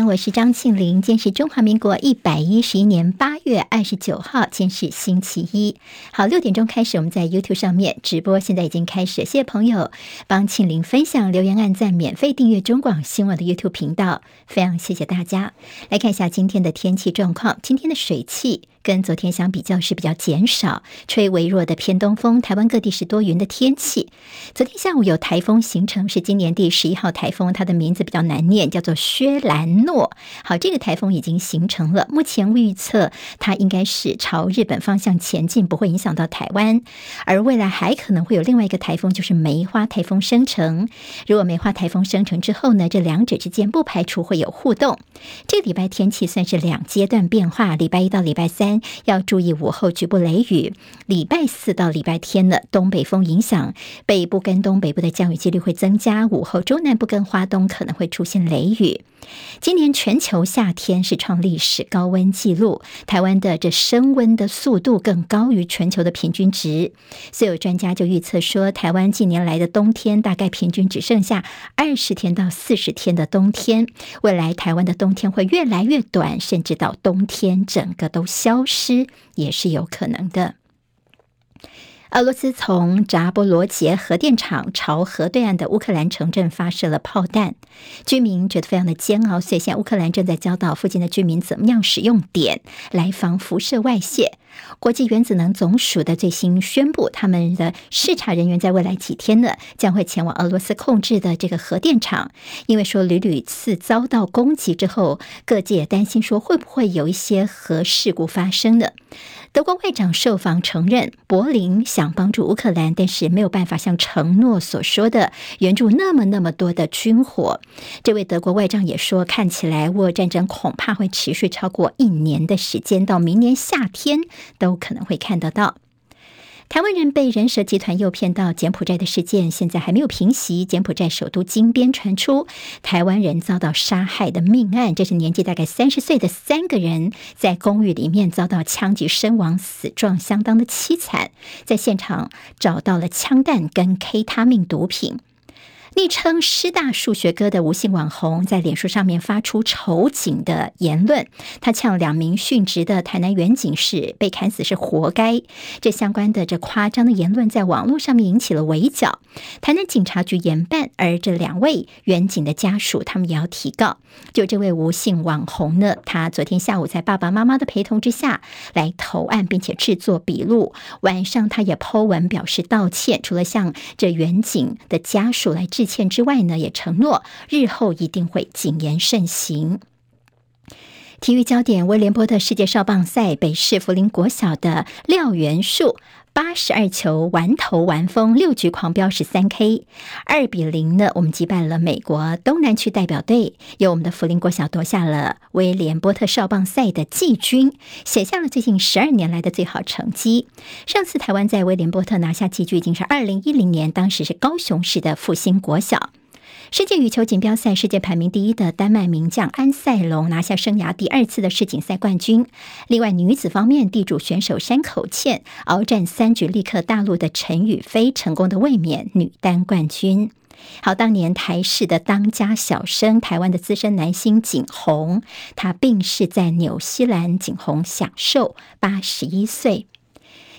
我是张庆玲。今天是中华民国一百一十一年八月二十九号，今天是星期一。好，六点钟开始，我们在 YouTube 上面直播，现在已经开始。谢谢朋友帮庆玲分享、留言、按赞、免费订阅中广新闻的 YouTube 频道，非常谢谢大家。来看一下今天的天气状况，今天的水汽。跟昨天相比较是比较减少，吹微弱的偏东风，台湾各地是多云的天气。昨天下午有台风形成，是今年第十一号台风，它的名字比较难念，叫做薛兰诺。好，这个台风已经形成了，目前预测它应该是朝日本方向前进，不会影响到台湾。而未来还可能会有另外一个台风，就是梅花台风生成。如果梅花台风生成之后呢，这两者之间不排除会有互动。这个礼拜天气算是两阶段变化，礼拜一到礼拜三。要注意午后局部雷雨。礼拜四到礼拜天呢，东北风影响，北部跟东北部的降雨几率会增加。午后中南部跟花东可能会出现雷雨。今年全球夏天是创历史高温纪录，台湾的这升温的速度更高于全球的平均值。所以有专家就预测说，台湾近年来的冬天大概平均只剩下二十天到四十天的冬天。未来台湾的冬天会越来越短，甚至到冬天整个都消失也是有可能的。俄罗斯从扎波罗杰核电厂朝河对岸的乌克兰城镇发射了炮弹，居民觉得非常的煎熬。所以现在乌克兰正在教导附近的居民怎么样使用碘来防辐射外泄。国际原子能总署的最新宣布，他们的视察人员在未来几天呢，将会前往俄罗斯控制的这个核电厂，因为说屡屡次遭到攻击之后，各界担心说会不会有一些核事故发生呢？德国外长受访承认，柏林想帮助乌克兰，但是没有办法像承诺所说的援助那么那么多的军火。这位德国外长也说，看起来沃战争恐怕会持续超过一年的时间，到明年夏天都可能会看得到。台湾人被人蛇集团诱骗到柬埔寨的事件，现在还没有平息。柬埔寨首都金边传出台湾人遭到杀害的命案，这是年纪大概三十岁的三个人在公寓里面遭到枪击身亡，死状相当的凄惨。在现场找到了枪弹跟 K 他命毒品。昵称师大数学哥的吴姓网红在脸书上面发出仇警的言论，他呛两名殉职的台南员警是被砍死是活该。这相关的这夸张的言论在网络上面引起了围剿，台南警察局严办，而这两位员警的家属他们也要提告。就这位吴姓网红呢，他昨天下午在爸爸妈妈的陪同之下来投案，并且制作笔录，晚上他也 po 文表示道歉，除了向这员警的家属来致。致歉之外呢，也承诺日后一定会谨言慎行。体育焦点：威廉波特世界少棒赛，北市福林国小的廖元树八十二球完投完封，六局狂飙十三 K，二比零呢，我们击败了美国东南区代表队，由我们的福林国小夺下了威廉波特少棒赛的季军，写下了最近十二年来的最好成绩。上次台湾在威廉波特拿下季军已经是二零一零年，当时是高雄市的复兴国小。世界羽球锦标赛，世界排名第一的丹麦名将安赛龙拿下生涯第二次的世锦赛冠军。另外，女子方面，地主选手山口茜鏖战三局力克大陆的陈雨菲，成功的卫冕女单冠军。好，当年台视的当家小生，台湾的资深男星景洪，他病逝在纽西兰，景洪享寿八十一岁。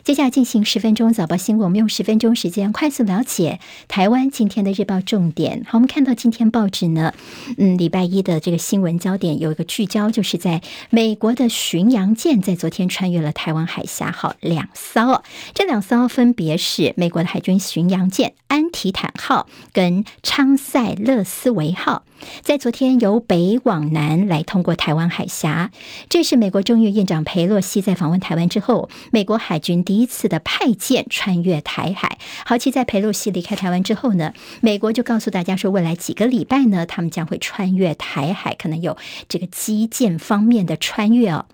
接下来进行十分钟早报新闻，我们用十分钟时间快速了解台湾今天的日报重点。好，我们看到今天报纸呢，嗯，礼拜一的这个新闻焦点有一个聚焦，就是在美国的巡洋舰在昨天穿越了台湾海峡，好，两艘，这两艘分别是美国的海军巡洋舰安提坦号跟昌塞勒斯维号。在昨天由北往南来通过台湾海峡，这是美国众议院长佩洛西在访问台湾之后，美国海军第一次的派舰穿越台海。好，其在佩洛西离开台湾之后呢，美国就告诉大家说，未来几个礼拜呢，他们将会穿越台海，可能有这个基建方面的穿越哦。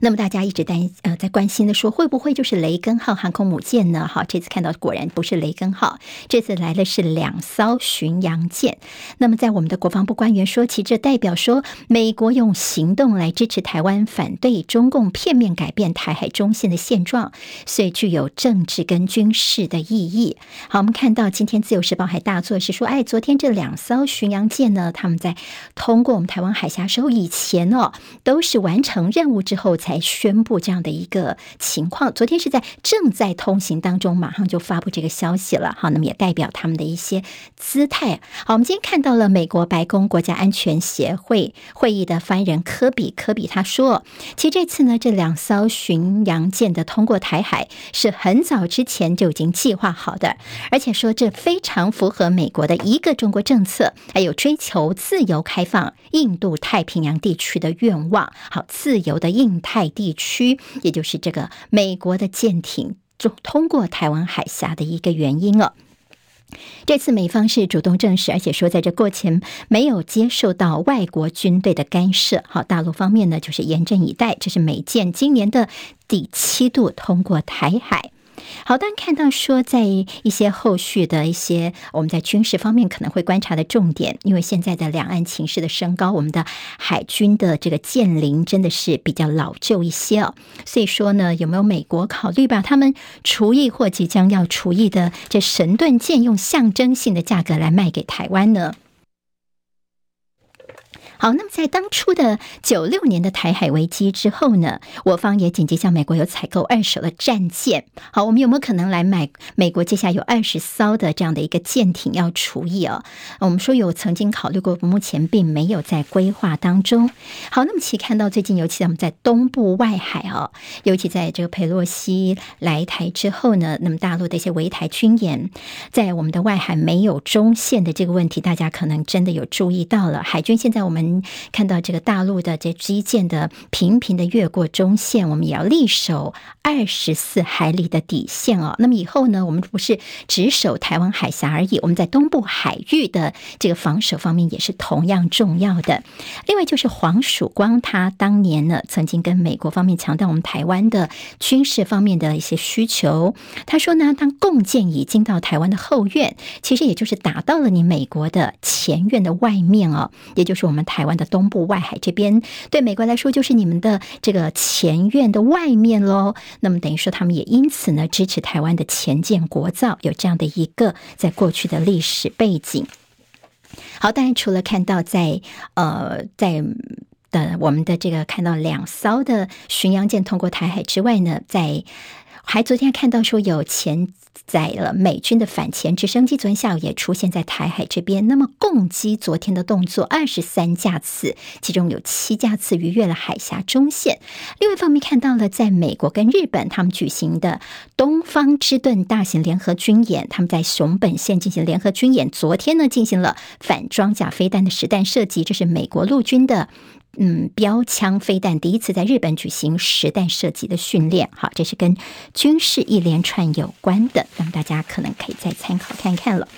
那么大家一直担呃在关心的说，会不会就是雷根号航空母舰呢？好，这次看到果然不是雷根号，这次来的是两艘巡洋舰。那么在我们的国防部官员说起，这代表说美国用行动来支持台湾，反对中共片面改变台海中线的现状，所以具有政治跟军事的意义。好，我们看到今天自由时报还大作是说，哎，昨天这两艘巡洋舰呢，他们在通过我们台湾海峡时候，以前哦都是完成任务之后。后才宣布这样的一个情况。昨天是在正在通行当中，马上就发布这个消息了。好，那么也代表他们的一些姿态。好，我们今天看到了美国白宫国家安全协会会议的发言人科比，科比他说，其实这次呢，这两艘巡洋舰的通过台海是很早之前就已经计划好的，而且说这非常符合美国的一个中国政策，还有追求自由开放印度太平洋地区的愿望。好，自由的印。泰地区，也就是这个美国的舰艇就通过台湾海峡的一个原因了。这次美方是主动证实，而且说在这过前没有接受到外国军队的干涉。好，大陆方面呢就是严阵以待，这是美舰今年的第七度通过台海。好，当然看到说，在一些后续的一些我们在军事方面可能会观察的重点，因为现在的两岸情势的升高，我们的海军的这个舰龄真的是比较老旧一些哦。所以说呢，有没有美国考虑把他们除役或即将要除役的这神盾舰用象征性的价格来卖给台湾呢？好，那么在当初的九六年的台海危机之后呢，我方也紧急向美国有采购二手的战舰。好，我们有没有可能来买美国接下来有二十艘的这样的一个舰艇要除役哦？我们说有曾经考虑过，目前并没有在规划当中。好，那么其看到最近，尤其在我们在东部外海啊，尤其在这个佩洛西来台之后呢，那么大陆的一些围台军演，在我们的外海没有中线的这个问题，大家可能真的有注意到了。海军现在我们。看到这个大陆的这基建的频频的越过中线，我们也要力守二十四海里的底线哦。那么以后呢，我们不是只守台湾海峡而已，我们在东部海域的这个防守方面也是同样重要的。另外就是黄曙光，他当年呢曾经跟美国方面强调我们台湾的军事方面的一些需求。他说呢，当共建已经到台湾的后院，其实也就是打到了你美国的前院的外面哦，也就是我们台。台湾的东部外海这边，对美国来说就是你们的这个前院的外面喽。那么等于说，他们也因此呢支持台湾的前舰国造，有这样的一个在过去的历史背景。好，当然除了看到在呃在的我们的这个看到两艘的巡洋舰通过台海之外呢，在还昨天看到说有前。载了美军的反潜直升机，昨天下午也出现在台海这边。那么共机昨天的动作，二十三架次，其中有七架次逾越了海峡中线。另外一方面看到了，在美国跟日本他们举行的东方之盾大型联合军演，他们在熊本县进行联合军演。昨天呢，进行了反装甲飞弹的实弹射击，这是美国陆军的。嗯，标枪飞弹第一次在日本举行实弹射击的训练，好，这是跟军事一连串有关的，那么大家可能可以再参考看看了。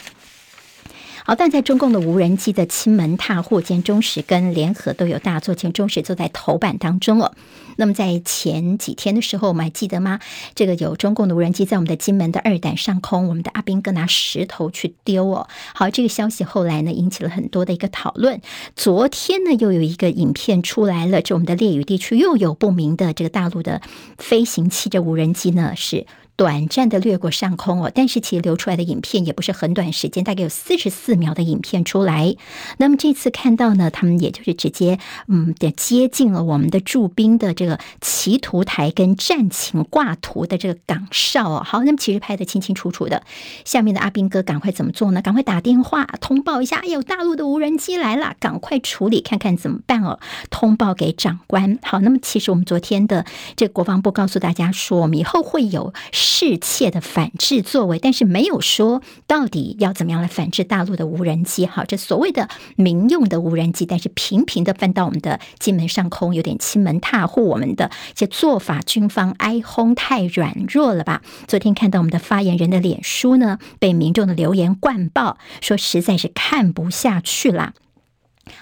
好，但在中共的无人机的亲门踏户，兼中时跟联合都有大作，兼中时坐在头版当中哦。那么在前几天的时候，我们还记得吗？这个有中共的无人机在我们的金门的二胆上空，我们的阿兵哥拿石头去丢哦。好，这个消息后来呢引起了很多的一个讨论。昨天呢又有一个影片出来了，这我们的烈屿地区又有不明的这个大陆的飞行器，这无人机呢是。短暂的掠过上空哦，但是其实流出来的影片也不是很短时间，大概有四十四秒的影片出来。那么这次看到呢，他们也就是直接嗯的接近了我们的驻兵的这个祈图台跟战情挂图的这个岗哨哦。好，那么其实拍得清清楚楚的。下面的阿兵哥赶快怎么做呢？赶快打电话通报一下，哎呦，大陆的无人机来了，赶快处理看看怎么办哦。通报给长官。好，那么其实我们昨天的这个国防部告诉大家说，我们以后会有。世切的反制作为，但是没有说到底要怎么样来反制大陆的无人机。好，这所谓的民用的无人机，但是频频的翻到我们的金门上空，有点欺门踏户。我们的这做法，军方哀轰太软弱了吧？昨天看到我们的发言人的脸书呢，被民众的留言灌爆，说实在是看不下去了。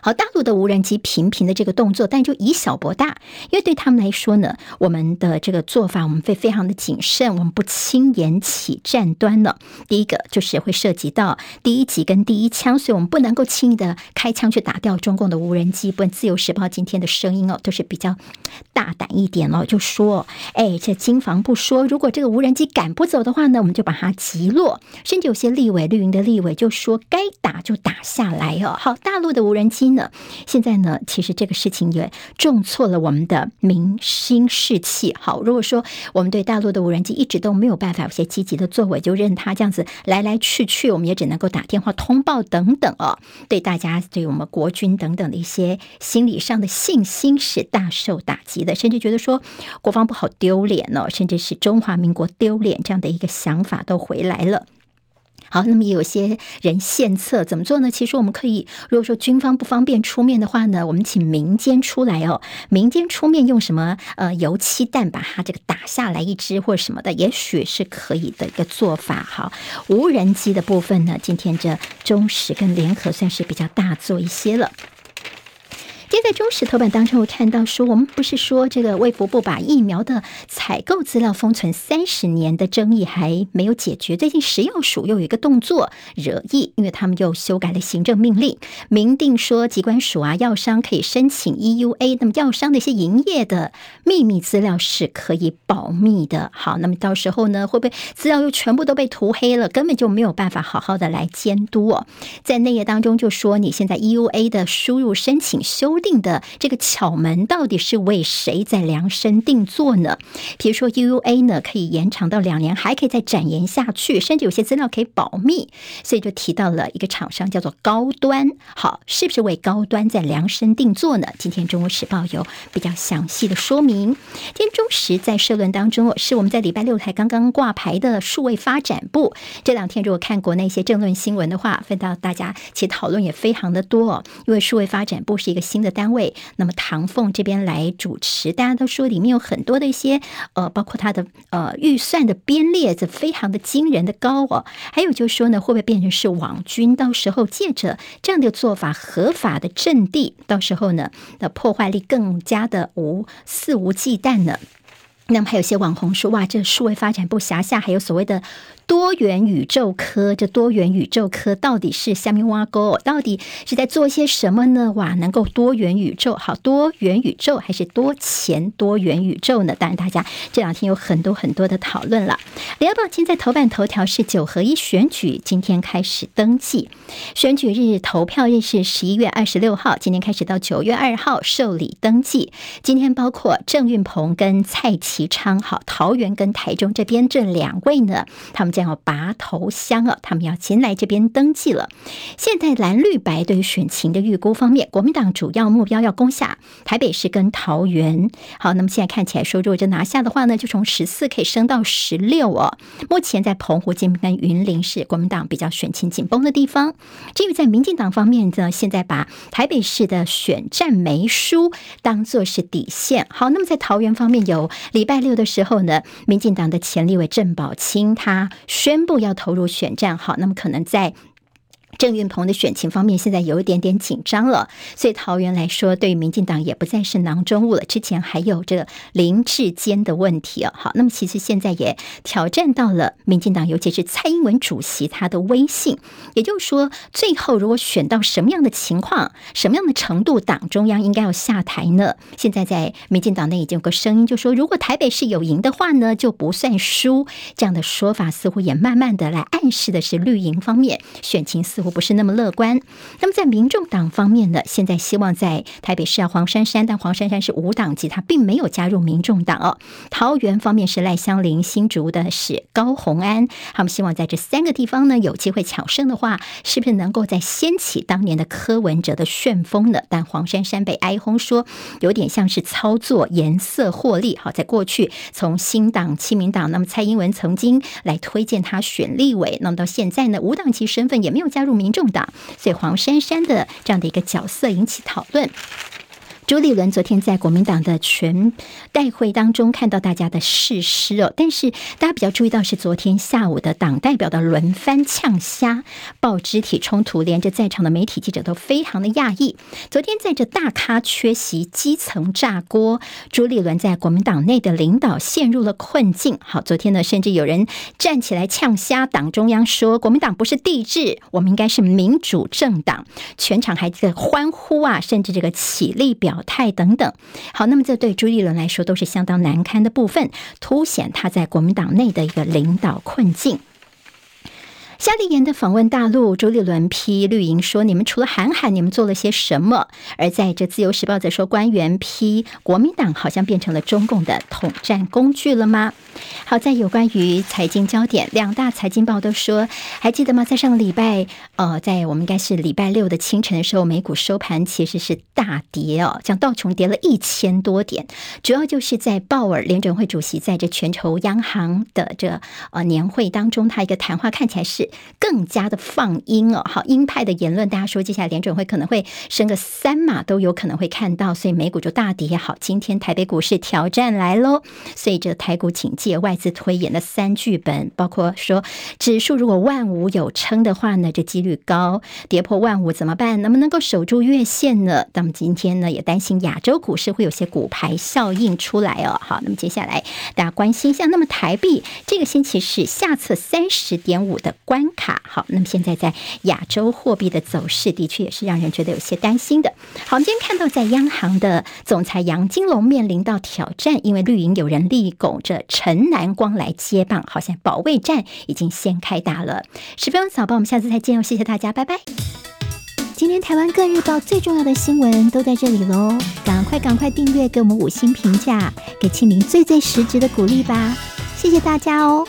好，大陆的无人机频频的这个动作，但就以小博大，因为对他们来说呢，我们的这个做法，我们会非常的谨慎，我们不轻言起战端了。第一个就是会涉及到第一级跟第一枪，所以我们不能够轻易的开枪去打掉中共的无人机。不然，《自由时报》今天的声音哦，都是比较大胆一点哦，就说，哎，这经防部说，如果这个无人机赶不走的话呢，我们就把它击落。甚至有些立委绿营的立委就说，该打就打下来哦。好，大陆的无人机呢？现在呢，其实这个事情也重挫了我们的民心士气。好，如果说我们对大陆的无人机一直都没有办法有些积极的作为，就任它这样子来来去去，我们也只能够打电话通报等等哦，对大家对我们国军等等的一些心理上的信心是大受打击的，甚至觉得说国防部好丢脸哦，甚至是中华民国丢脸这样的一个想法都回来了。好，那么也有些人献策怎么做呢？其实我们可以，如果说军方不方便出面的话呢，我们请民间出来哦，民间出面用什么呃油漆弹把它这个打下来一支或者什么的，也许是可以的一个做法。好，无人机的部分呢，今天这中石跟联合算是比较大做一些了。今天在中时头版当中，我看到说，我们不是说这个卫福部把疫苗的采购资料封存三十年的争议还没有解决。最近食药署又有一个动作惹议，因为他们又修改了行政命令，明定说机关署啊，药商可以申请 EUA，那么药商的一些营业的秘密资料是可以保密的。好，那么到时候呢，会不会资料又全部都被涂黑了，根本就没有办法好好的来监督哦。在内页当中就说，你现在 EUA 的输入申请修。定的这个巧门到底是为谁在量身定做呢？比如说 UUA 呢，可以延长到两年，还可以再展延下去，甚至有些资料可以保密。所以就提到了一个厂商叫做高端，好，是不是为高端在量身定做呢？今天《中国时报》有比较详细的说明。今天中时在社论当中，是我们在礼拜六才刚刚挂牌的数位发展部。这两天如果看国内一些政论新闻的话，分到大家其实讨论也非常的多，因为数位发展部是一个新的。单位，那么唐凤这边来主持，大家都说里面有很多的一些呃，包括他的呃预算的编列子非常的惊人的高哦，还有就是说呢，会不会变成是网军？到时候借着这样的做法，合法的阵地，到时候呢的破坏力更加的无肆无忌惮呢？那么还有些网红说，哇，这数位发展部辖下还有所谓的。多元宇宙科，这多元宇宙科到底是虾米碗糕？到底是在做些什么呢？哇，能够多元宇宙，好，多元宇宙还是多钱多元宇宙呢？当然，大家这两天有很多很多的讨论了。联合报今天在头版头条是九合一选举，今天开始登记，选举日投票日是十一月二十六号，今天开始到九月二号受理登记。今天包括郑运鹏跟蔡其昌，好，桃园跟台中这边这两位呢，他们。将要拔头香啊！他们要前来这边登记了。现在蓝绿白对于选情的预估方面，国民党主要目标要攻下台北市跟桃园。好，那么现在看起来说，如果这拿下的话呢，就从十四可以升到十六哦。目前在澎湖、金门跟云林是国民党比较选情紧绷的地方。至于在民进党方面呢，现在把台北市的选战没输当做是底线。好，那么在桃园方面，有礼拜六的时候呢，民进党的前立委郑宝清他。宣布要投入选战，好，那么可能在。郑运鹏的选情方面，现在有一点点紧张了，所以桃园来说，对于民进党也不再是囊中物了。之前还有这个林志坚的问题啊，好，那么其实现在也挑战到了民进党，尤其是蔡英文主席他的威信。也就是说，最后如果选到什么样的情况、什么样的程度，党中央应该要下台呢？现在在民进党内已经有个声音，就说如果台北市有赢的话呢，就不算输。这样的说法似乎也慢慢的来暗示的是绿营方面选情似乎。不是那么乐观。那么在民众党方面呢，现在希望在台北市啊黄珊珊，但黄珊珊是无党籍，她并没有加入民众党哦。桃园方面是赖香伶，新竹的是高虹安，他们希望在这三个地方呢有机会抢胜的话，是不是能够再掀起当年的柯文哲的旋风呢？但黄珊珊被挨轰说有点像是操作颜色获利。好，在过去从新党、亲民党，那么蔡英文曾经来推荐他选立委，那么到现在呢无党籍身份也没有加入。民众党，所以黄珊珊的这样的一个角色引起讨论。朱立伦昨天在国民党的全代会当中看到大家的誓师哦，但是大家比较注意到是昨天下午的党代表的轮番呛虾、爆肢体冲突，连着在场的媒体记者都非常的讶异。昨天在这大咖缺席，基层炸锅，朱立伦在国民党内的领导陷入了困境。好，昨天呢，甚至有人站起来呛虾，党中央说国民党不是帝制，我们应该是民主政党，全场还在欢呼啊，甚至这个起立表态等等。好，那么这对朱立伦来说都是相当难堪的部分，凸显他在国民党内的一个领导困境。夏立言的访问大陆，朱立伦批绿营说：“你们除了喊喊，你们做了些什么？”而在这《自由时报》则说，官员批国民党好像变成了中共的统战工具了吗？好在有关于财经焦点，两大财经报都说，还记得吗？在上个礼拜，呃，在我们应该是礼拜六的清晨的时候，美股收盘其实是大跌哦，像道琼跌了一千多点，主要就是在鲍尔联准会主席在这全球央行的这呃年会当中，他一个谈话看起来是。更加的放鹰哦，好鹰派的言论，大家说接下来联准会可能会升个三码都有可能会看到，所以美股就大跌。好，今天台北股市挑战来喽，所以这台股警戒外资推演的三剧本，包括说指数如果万五有撑的话呢，这几率高；跌破万五怎么办？能不能够守住月线呢？那么今天呢也担心亚洲股市会有些骨牌效应出来哦。好，那么接下来大家关心一下，那么台币这个星期是下测三十点五的关卡好，那么现在在亚洲货币的走势的确也是让人觉得有些担心的。好，我们今天看到在央行的总裁杨金龙面临到挑战，因为绿营有人力拱着陈南光来接棒，好像保卫战已经先开打了。十分钟早报，我们下次再见哦，谢谢大家，拜拜。今天台湾各日报最重要的新闻都在这里喽，赶快赶快订阅，给我们五星评价，给清明最最实质的鼓励吧，谢谢大家哦。